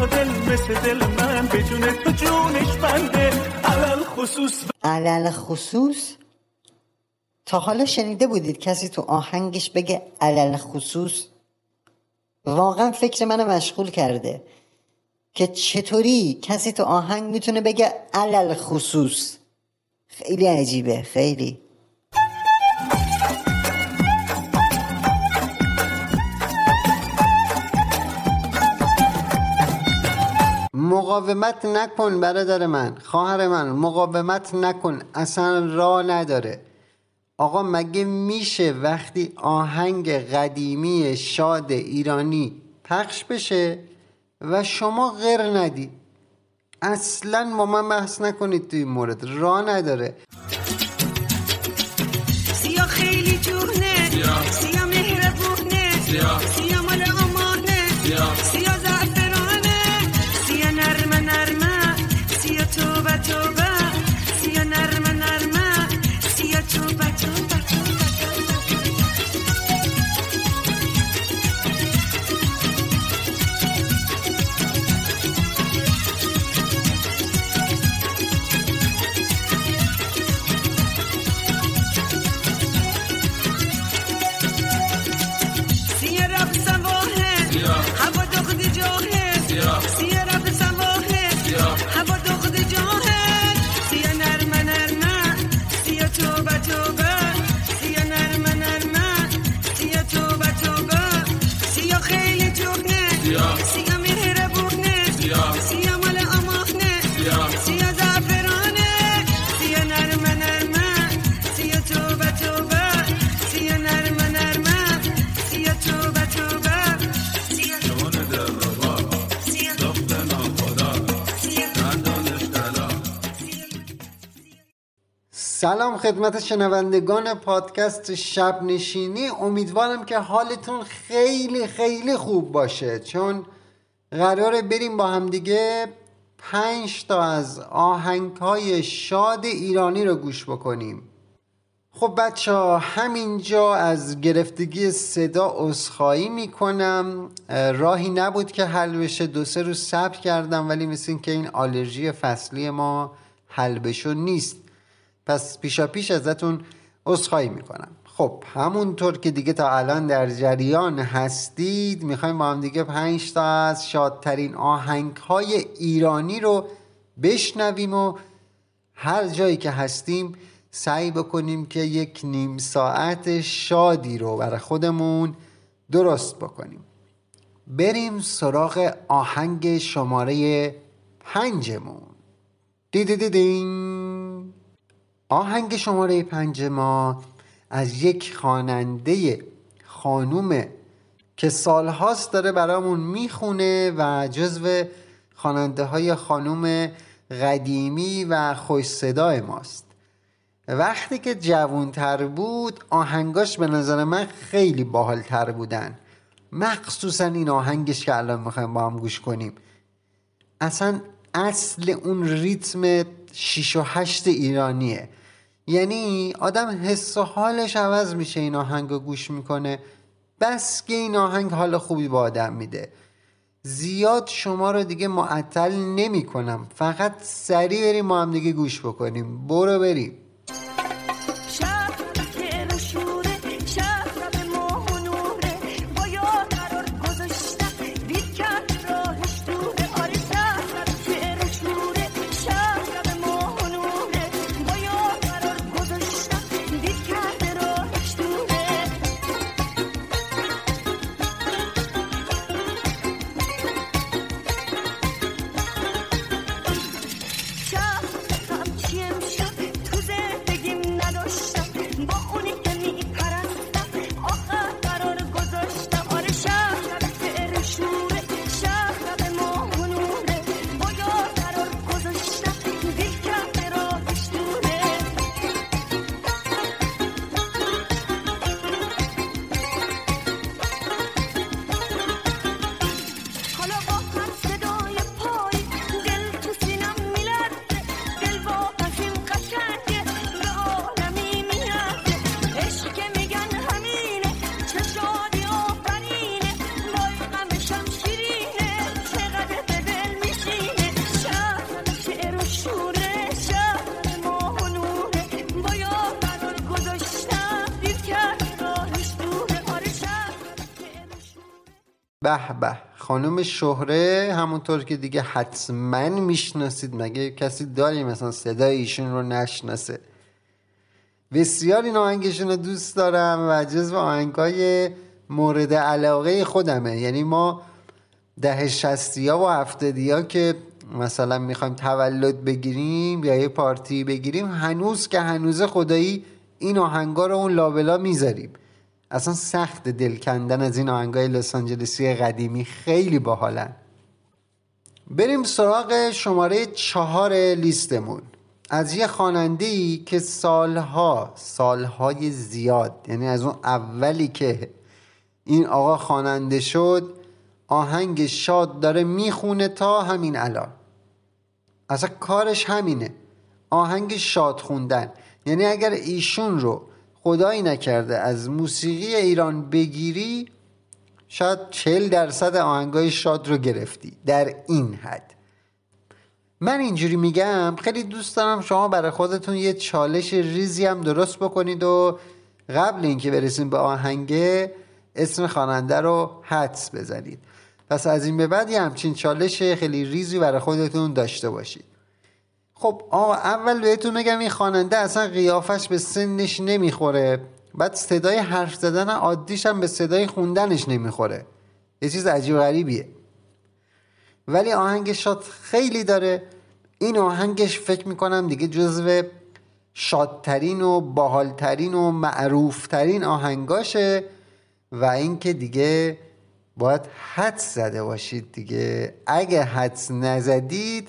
تا دل مثل دل من تو علل خصوص. علل خصوص؟ تا حالا شنیده بودید کسی تو آهنگش بگه علل خصوص؟ واقعا فکر منو مشغول کرده که چطوری کسی تو آهنگ می‌تونه بگه علل خصوص؟ خیلی عجیبه خیلی. مقاومت نکن برادر من خواهر من مقاومت نکن اصلا راه نداره. آقا مگه میشه وقتی آهنگ قدیمی شاد ایرانی پخش بشه و شما غیر ندی؟ اصلا با من بحث نکنید توی این مورد راه نداره. سیا خیلی جونه سیا مهربونه سیا مال سلام خدمت شنوندگان پادکست شب نشینی. امیدوارم که حالتون خیلی خیلی خوب باشه. چون قراره بریم با همدیگه پنج تا از آهنگ های شاد ایرانی رو گوش بکنیم. خب بچه ها همینجا از گرفتگی صدا اصخایی می‌کنم. راهی نبود که حل بشه. دو سه روز صبر کردم ولی مثل این که این آلرژی فصلی ما حل بشو نیست. پس پیشا پیش ازتون اصخایی می‌کنم. خب همونطور که دیگه تا الان در جریان هستید می‌خوایم با هم دیگه پنج تا از شادترین آهنگ های ایرانی رو بشنویم و هر جایی که هستیم سعی بکنیم که یک نیم ساعت شادی رو برای خودمون درست بکنیم. بریم سراغ آهنگ شماره پنجمون. دیدین آهنگ شماره پنج ما از یک خواننده خانومه که سالهاست داره برامون می‌خونه و جزو خواننده های خانوم قدیمی و خوش صدای ماست. وقتی که جوانتر بود آهنگاش به نظر من خیلی باحالتر بودن. مخصوصا این آهنگش که الان می‌خوایم با هم گوش کنیم. اصلا اصل اون ریتم شیش و هشت ایرانیه. یعنی آدم حس و حالش عوض میشه این آهنگ رو گوش می‌کنه. بس که این آهنگ حال خوبی با آدم میده. زیاد شما رو دیگه معطل نمی کنم فقط سریع بریم ما هم دیگه گوش بکنیم. برو بریم. به به. خانم شهره همونطور که دیگه حتما می‌شناسید مگه کسی داری مثلا صدای ایشون رو نشناسه؟ بسیار این آهنگشون رو دوست دارم و جزو آهنگای مورد علاقه خودمه. یعنی ما ده شستی ها و هفتادی ها که مثلا می‌خوایم تولد بگیریم یا یه پارتی بگیریم هنوز که هنوز خدایی این آهنگا رو اون لابلا می‌ذاریم. اصلا سخت دل کندن از این آهنگای لس آنجلسی قدیمی خیلی باحالن. بریم سراغ شماره چهار لیستمون. از یه خواننده ای که سالها سالهای زیاد یعنی از اون اولی که این آقا خواننده شد آهنگ شاد داره می‌خونه تا همین الان. اصلا کارش همینه. آهنگ شاد خوندن. یعنی اگر ایشون رو خدایی نکرده. از موسیقی ایران بگیری شاید چل درصد آهنگای شاد رو گرفتی. در این حد. من اینجوری میگم خیلی دوست دارم شما برای خودتون یه چالش ریزی هم درست بکنید و قبل اینکه برسیم به آهنگه اسم خواننده رو حدس بزنید. پس از این به بعد یه همچین چالش خیلی ریزی برای خودتون داشته باشید. خب آقا اول بهتون بگم این خواننده اصلا قیافش به سنش نمی‌خوره. بعد صدای حرف زدن عادیش هم به صدای خوندنش نمی‌خوره. یه چیز عجیب غریبیه. ولی آهنگ شاد خیلی داره. این آهنگش فکر می‌کنم دیگه جزو شادترین و باحالترین و معروفترین آهنگاشه و اینکه دیگه باید حدس زده باشید دیگه. اگه حدس نزدید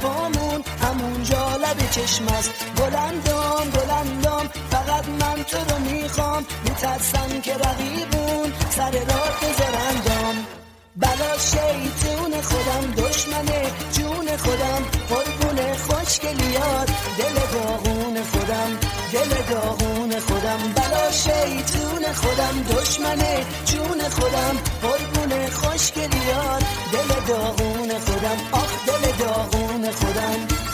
لب چشم است بلندم بلندم. فقط من تو رو می‌خوام. میترسم که رقیبون سر راه بذارندم بلا شیطون خودم دشمنه جون خودم. قربون خوشگلیات دل داغون خودم دل داغون خودم. بلا شیطون خودم دشمنه جون خودم. قربون خوشگلیات دل داغون خودم. آخ دل داغون خودم.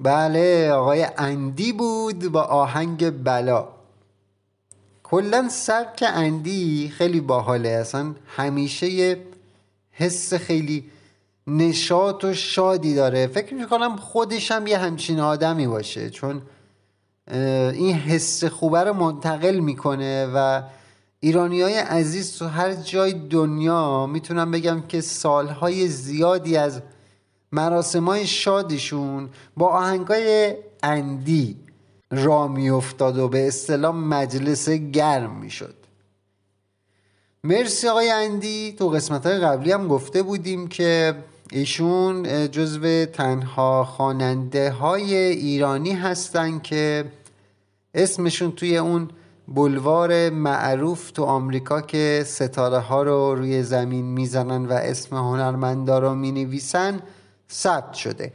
بله آقای اندی بود با آهنگ بلا. کلا سبک اندی خیلی باحاله. اصلا همیشه یه حس خیلی نشاط و شادی داره. فکر می‌کنم خودش هم یه همچین آدمی باشه چون این حس خوبه رو منتقل می‌کنه و ایرانی های عزیز تو هر جای دنیا می‌تونم بگم که سالهای زیادی از مراسم های شادشون با آهنگای اندی را میافتاد و به اصطلاح مجلس گرم می‌شد. مرسی آقای اندی تو قسمت های قبلی هم گفته بودیم که ایشون جزو تنها خواننده های ایرانی هستن که اسمشون توی اون بلوار معروف تو آمریکا که ستاره ها رو روی زمین می‌زنن و اسم هنرمندا رو می‌نویسن. ثبت شده.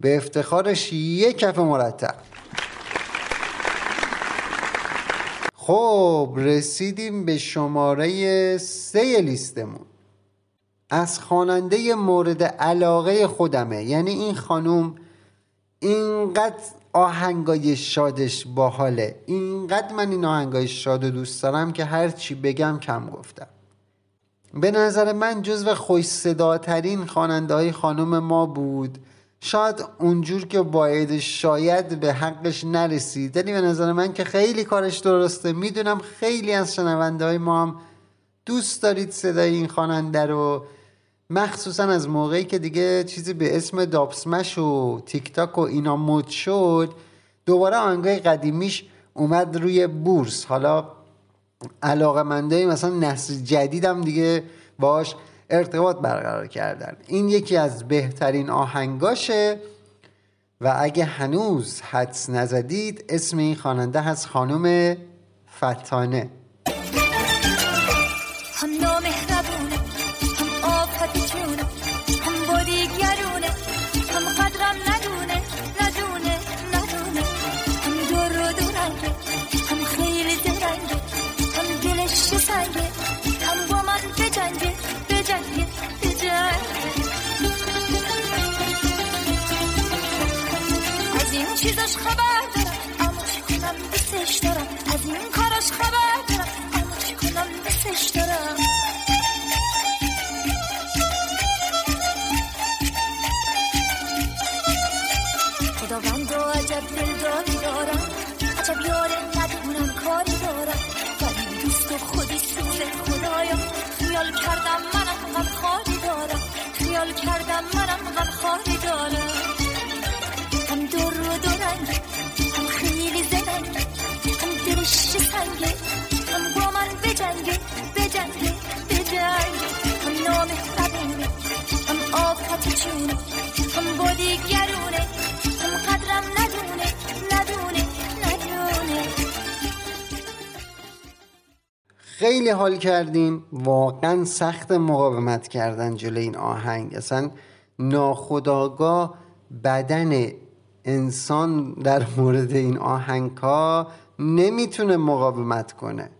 به افتخارش یک کف مرتب. خب رسیدیم به شماره سه لیستمون. از خواننده مورد علاقه خودمه. یعنی این خانوم اینقدر آهنگای شادش باحاله. اینقدر من این آهنگای شاد دوست دارم که هر چی بگم کم گفتم. به نظر من جزو خوش صداترین خواننده های خانم ما بود. شاید اونجور که باید شاید به حقش نرسید ولی به نظر من که خیلی کارش درسته. می‌دونم خیلی از شنونده های ما هم دوست دارید صدای این خواننده رو. مخصوصا از موقعی که دیگه چیزی به اسم دابسمش و تیک تاک و اینا مد شد دوباره آهنگای قدیمیش اومد روی بورس. حالا علاقه منده مثلا نسل جدیدم دیگه باش ارتباط برقرار کردن. این یکی از بهترین آهنگاشه و اگه هنوز حدس نزدید اسم این خواننده هست خانم فتانه. خیال کردم منم غم خاری دارم. خیال کردم منم غم خاری دارم. هم دور و دورنگ هم خیلی زدنگ هم دلش سنگه هم با من بجنگه بجنگه بجنگه. هم نامهربونه هم آفت چونه هم با دیگرونه. خیلی حال کردیم واقعا سخت مقاومت کردن جلوی این آهنگ. اصلا ناخداگاه بدن انسان در مورد این آهنگ ها نمی‌تونه مقاومت کنه.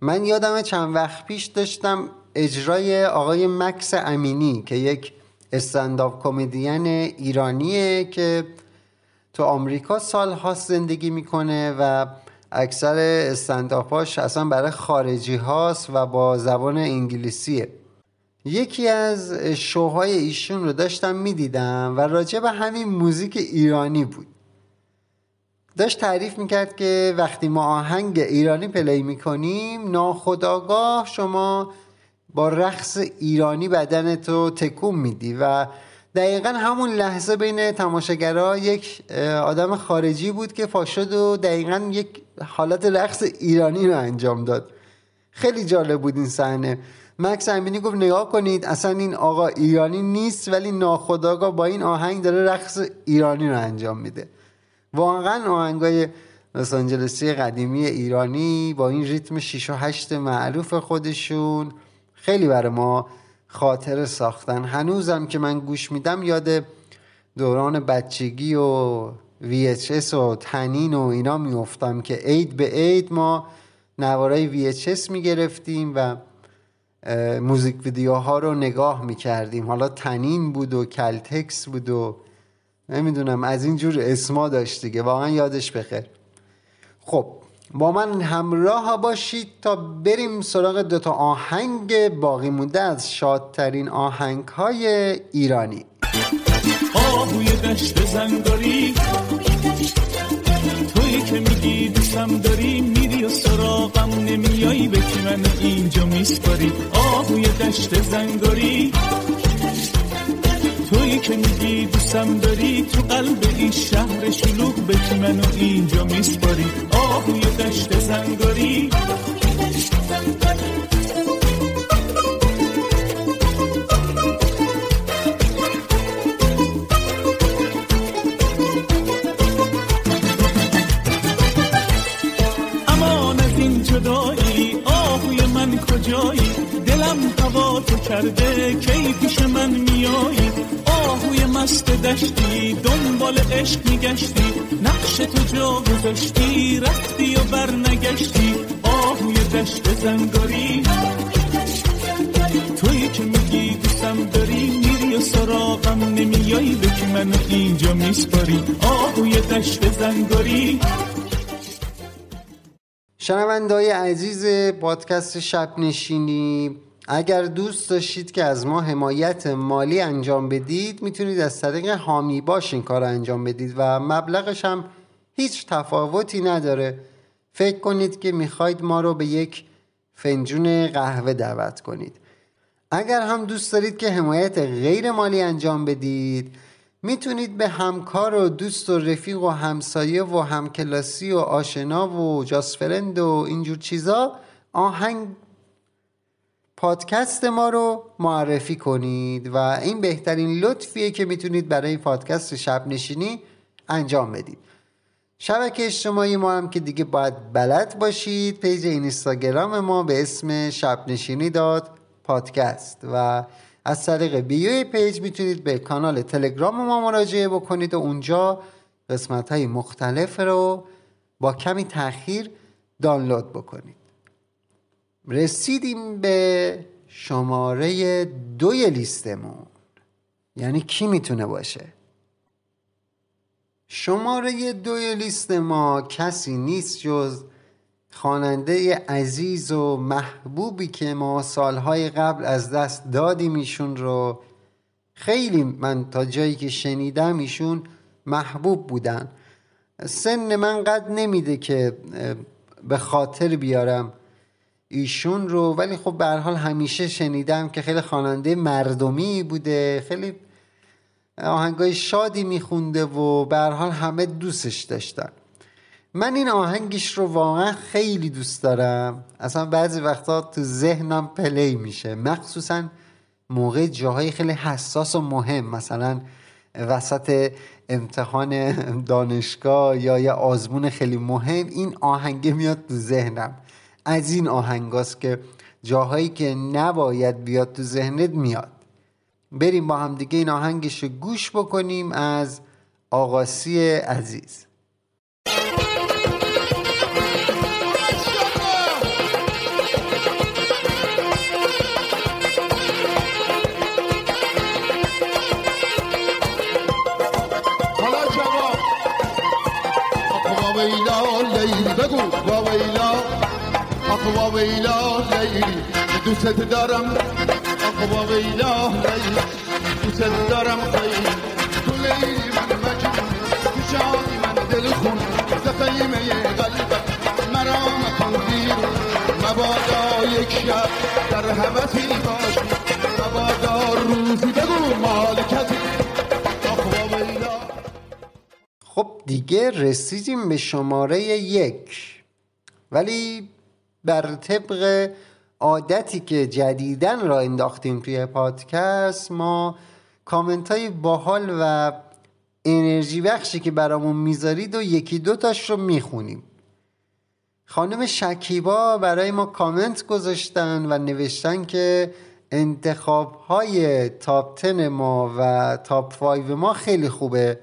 من یادم چند وقت پیش داشتم اجرای آقای مکس امینی که یک استنداپ کمدین ایرانیه که تو آمریکا سال هاست زندگی می‌کنه و اکثر استنداپاش اصلا برای خارجی هاست و با زبان انگلیسیه. یکی از شوهای ایشون رو داشتم می‌دیدم و راجع به همین موزیک ایرانی بود. داشت تعریف می‌کرد که وقتی ما آهنگ ایرانی پلی می‌کنیم ناخداگاه شما با رقص ایرانی بدنتو تکون میدی و دقیقا همون لحظه بین تماشاگرها یک آدم خارجی بود که پاشد و دقیقا یک حالت رقص ایرانی رو انجام داد. خیلی جالب بود این صحنه. مکس امینی گفت نگاه کنید اصلا این آقا ایرانی نیست ولی ناخداگاه با این آهنگ داره رقص ایرانی رو انجام میده. واقعا آهنگای لس آنجلسی قدیمی ایرانی با این ریتم 6 و 8 معروف خودشون خیلی برای ما خاطره ساختن. هنوزم که من گوش میدم یاد دوران بچگی و VHS و تنین و اینا میفتم که عید به عید ما نوارای VHS می‌گرفتیم و موزیک ویدیوها رو نگاه می‌کردیم. حالا تنین بود و کلتکس بود و نمی‌دونم از این جور اسما داشت دیگه. واقعا یادش بخیر. خب با من همراه باشید تا بریم سراغ دوتا آهنگ باقی مونده از شادترین آهنگ های ایرانی. آهوی دشت زنگاری تویی که میگی دوستم داری میری و سراغم نمیایی به کی من اینجا میسپاری؟ آهوی دشت زنگاری تویی که میگی دوستم داری تو قلب این شهر شلوغ به کی منو اینجا میسپاری. آهوی دشت زنگاری. امان این جدایی من کجایی؟ دلم هوا تو کرده کی پیش من میایی؟ آهوی مست دشتی دنبال عشق میگشتی. نقش تو جا گذاشتی رفتی و برنگشتی. آهوی دشت زنگاری. تویی که میگی دوستم داری میری و سراغم نمیایی به که منو اینجا میسپاری. آهوی دشت زنگاری. شنوندای عزیز پادکست شب نشینی اگر دوست داشتید که از ما حمایت مالی انجام بدید می‌تونید از طریق حامی باش این کار انجام بدید و مبلغش هم هیچ تفاوتی نداره. فکر کنید که می‌خواید ما رو به یک فنجون قهوه دعوت کنید. اگر هم دوست دارید که حمایت غیر مالی انجام بدید می‌تونید به همکار و دوست و رفیق و همسایه و همکلاسی و آشنا و جاسفرند و اینجور چیزا آهنگ پادکست ما رو معرفی کنید و این بهترین لطفیه که می‌تونید برای پادکست شب نشینی انجام بدید. شبکه اجتماعی ما هم که دیگه باید بلد باشید پیج اینستاگرام ما به اسم شب نشینی dot podcast و از طریق bio ی پیج می‌تونید به کانال تلگرام ما مراجعه بکنید و اونجا قسمت های مختلف رو با کمی تاخیر دانلود بکنید. رسیدیم به شماره دوی لیستمون. یعنی کی می‌تونه باشه؟ شماره دوی لیست ما کسی نیست جز خواننده عزیز و محبوبی که ما سالهای قبل از دست دادیم ایشون رو. خیلی من تا جایی که شنیدم ایشون محبوب بودن. سن من قد نمیده که به خاطر بیارم. ایشون رو ولی خب به حال همیشه شنیدم که خیلی خواننده مردمی بوده خیلی آهنگای شادی میخونده و به حال همه دوستش داشتن. من این آهنگش رو واقعا خیلی دوست دارم. اصلا بعضی وقتا تو ذهنم پلی میشه. مخصوصا موقع جاهای خیلی حساس و مهم مثلا وسط امتحان دانشگاه یا یه آزمون خیلی مهم این آهنگه میاد تو ذهنم. از این آهنگاست که جاهایی که نباید بیاد تو ذهنت میاد. بریم با هم دیگه این آهنگش گوش بکنیم از آقاسی عزیز. آقا ویلا لیلی دوست دارم. آقا ویلا لیلی دوست دارم. خیلی تو لیلی من مجنون تو جانی من دل خون. زخیمه قلبم مرا مکن بیرون. مبادا یک شب در حوثی باشی مبادا روزی بگو مالکتی آقا ویلا خب دیگه رسیدیم به شماره یک. ولی بر طبق عادتی که جدیدن را انداختیم توی پادکست ما کامنت های باحال و انرژی بخشی که برامون می‌ذارید و یکی دو تاش رو می‌خونیم. خانم شکیبا برای ما کامنت گذاشتن و نوشتن که انتخاب های تاپ 10 ما و تاپ 5 ما خیلی خوبه.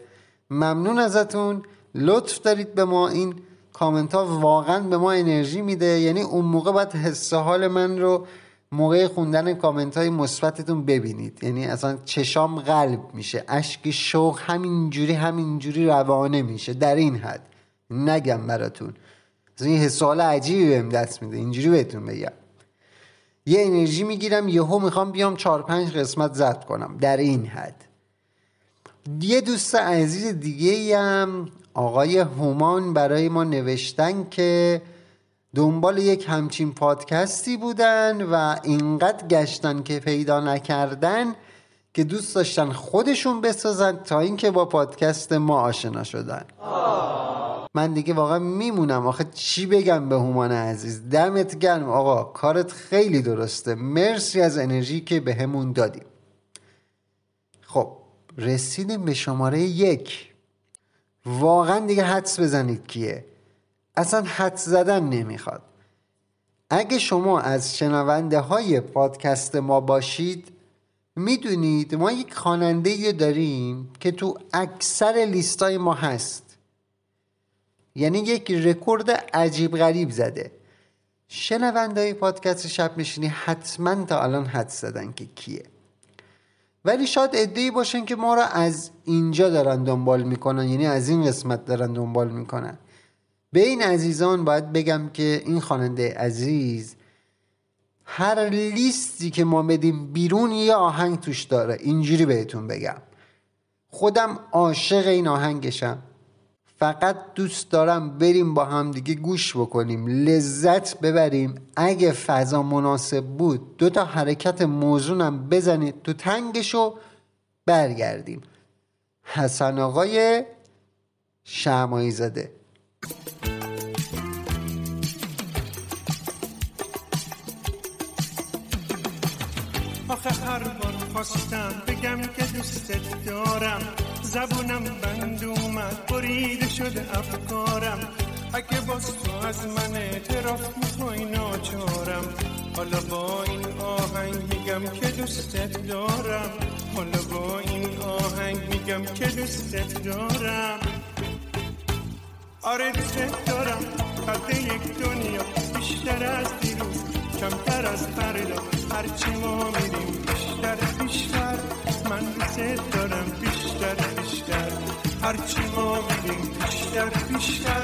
ممنون ازتون. لطف دارید به ما این کامنت ها واقعا به ما انرژی میده. یعنی اون موقع باید حس حال من رو موقع خوندن کامنت های مثبتتون ببینید. یعنی اصلا چشام قلب میشه اشک شوق همینجوری همینجوری روانه میشه. در این حد نگم براتون. اصلا این حس حال عجیبی بهم دست میده. اینجوری بهتون بگم. یه انرژی می‌گیرم یهو می‌خوام بیام چهار پنج قسمت زد کنم. در این حد. یه دوست عزیز دیگه هم آقای هومان برای ما نوشتن که دنبال یک همچین پادکستی بودن و اینقدر گشتن که پیدا نکردن که دوست داشتن خودشون بسازن تا اینکه با پادکست ما آشنا شدن. من دیگه واقعا میمونم. آخه چی بگم به هومان عزیز؟ دمت گرم. آقا کارت خیلی درسته. مرسی از انرژی که به همون دادیم خب رسیدیم به شماره یک. واقعا دیگه حدس بزنید کیه. اصلا حدس زدن نمی‌خواد. اگه شما از شنونده های پادکست ما باشید می‌دونید ما یک خواننده داریم که تو اکثر لیستای ما هست. یعنی یک رکورد عجیب غریب زده. شنونده های پادکست شب نشینی حتما تا الان حدس زدن که کیه. ولی شاید ادهی باشن که ما را از اینجا دارن دنبال می‌کنن یعنی از این قسمت دارن دنبال می‌کنن. به این عزیزان باید بگم که این خواننده عزیز هر لیستی که ما بدیم بیرون یه آهنگ توش داره. اینجوری بهتون بگم. خودم عاشق این آهنگشم. فقط دوست دارم بریم با هم دیگه گوش بکنیم لذت ببریم. اگه فضا مناسب بود دو تا حرکت موزونم بزنید تو تنگشو برگردیم. حسن آقای شمایی زده آخه هر بار خواستم بگم که دوستت دارم زبونم بند اومد بریده شده افکارم. اگه باز تو از من اعتراف می‌خوای ناچارم. حالا با این آهنگ میگم که دوستت دارم. حالا با این آهنگ میگم که دوستت دارم. آره دوستت دارم. قد یک دنیا بیشتر از دیروز. کمتر از فردا. هرچی ما میریم بیشتر بیشتر. من دوست دارم بیشتر بیشتر. هرچی ما میریم بیشتر بیشتر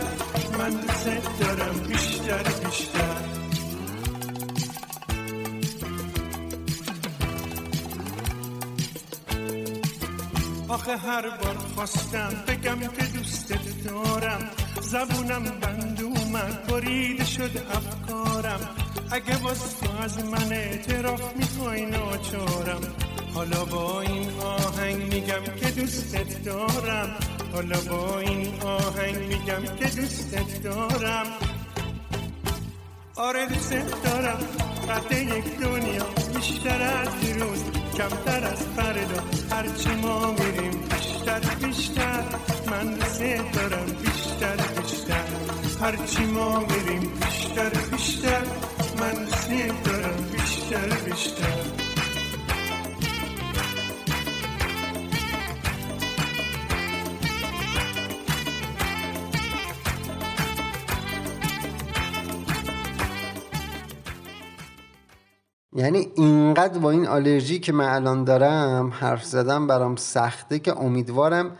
من دوست دارم بیشتر بیشتر آخه هر بار خواستم بگم که دوستت دارم زبونم بند اومد برید شد افکارم اگه باز تو از من اعتراف می‌خوای ناچارم حالا با این آهنگ میگم که دوستت دارم. حالا با این آهنگ میگم که دوستت دارم. آره دوستت دارم. قد یک دنیا بیشتر از دیروز. کمتر از فردا. هرچی ما میریم بیشتر بیشتر. من دوست دارم بیشتر بیشتر. هرچی ما میریم بیشتر بیشتر. من دوست دارم بیشتر بیشتر. یعنی اینقدر با این آلرژی که من الان دارم حرف زدم برام سخته که امیدوارم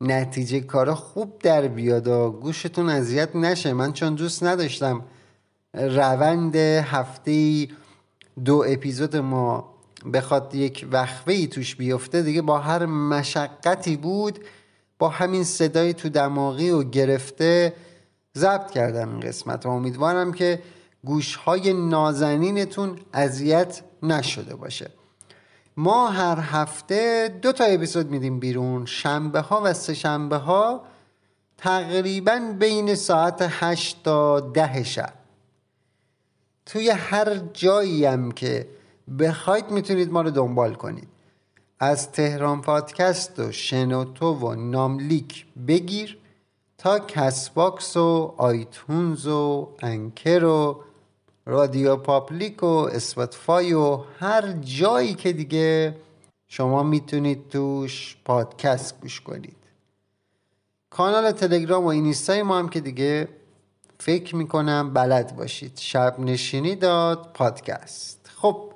نتیجه کارا خوب در بیاد و گوشتون اذیت نشه. من چون دوست نداشتم روند هفته دو اپیزود ما بخواد یک وقفه ای توش بیفته دیگه با هر مشقتی بود با همین صدای تو دماغی و گرفته ضبط کردم این قسمت و امیدوارم که گوش های نازنینتون اذیت نشده باشه. ما هر هفته دو تا اپیزود میدیم بیرون شنبه ها و سه شنبه ها تقریبا بین ساعت 8 تا ده شب. توی هر جایی هم که بخواید می‌تونید ما رو دنبال کنید. از تهران پادکست و شنوتو و ناملیک بگیر تا CastBox و iTunes و Anchor و RadioPublic و Spotify و هر جایی که دیگه شما می‌تونید توش پادکست گوش کنید. کانال تلگرام و اینستای ما هم که دیگه فکر می‌کنم بلد باشید. شب نشینی dot podcast. خب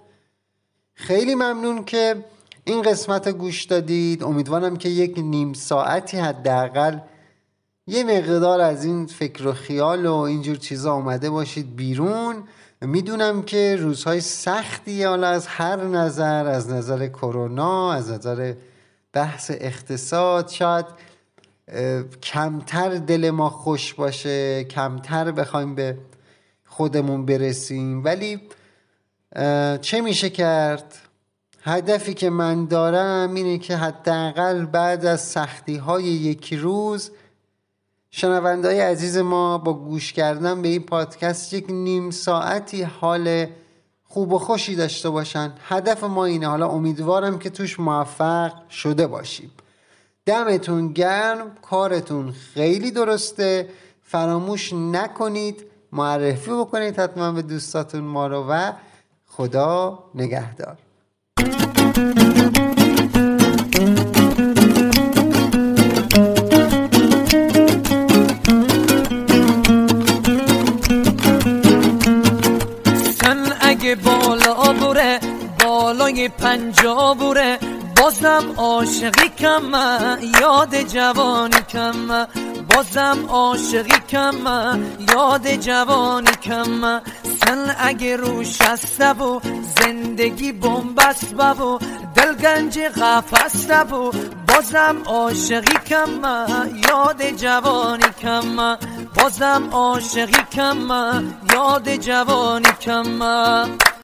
خیلی ممنون که این قسمت گوش دادید. امیدوارم که یک نیم ساعتی حداقل یه مقدار از این فکر و خیال و اینجور چیزا آمده باشید بیرون. می‌دونم که روزهای سختی حالا از هر نظر از نظر کرونا از نظر بحث اقتصاد شاید کمتر دل ما خوش باشه کمتر بخوایم به خودمون برسیم. ولی چه میشه کرد؟ هدفی که من دارم اینه که حداقل بعد از سختی های یک روز شنوندهای عزیز ما با گوش کردن به این پادکست یک نیم ساعتی حال خوب و خوشی داشته باشن. هدف ما اینه حالا امیدوارم که توش موفق شده باشیم. دمتون گرم کارتون خیلی درسته. فراموش نکنید معرفی بکنید حتما به دوستاتون ما رو و خدا نگهدار. پنجا بره بازم عاشقی کم یاد جوانی کم بازم عاشقی کم یاد جوانی کم سن اگه روش هسته و زندگی بومبست و دل گنج قفسته و بازم عاشقی کم یاد جوانی کم بازم عاشقی کم یاد جوانی کم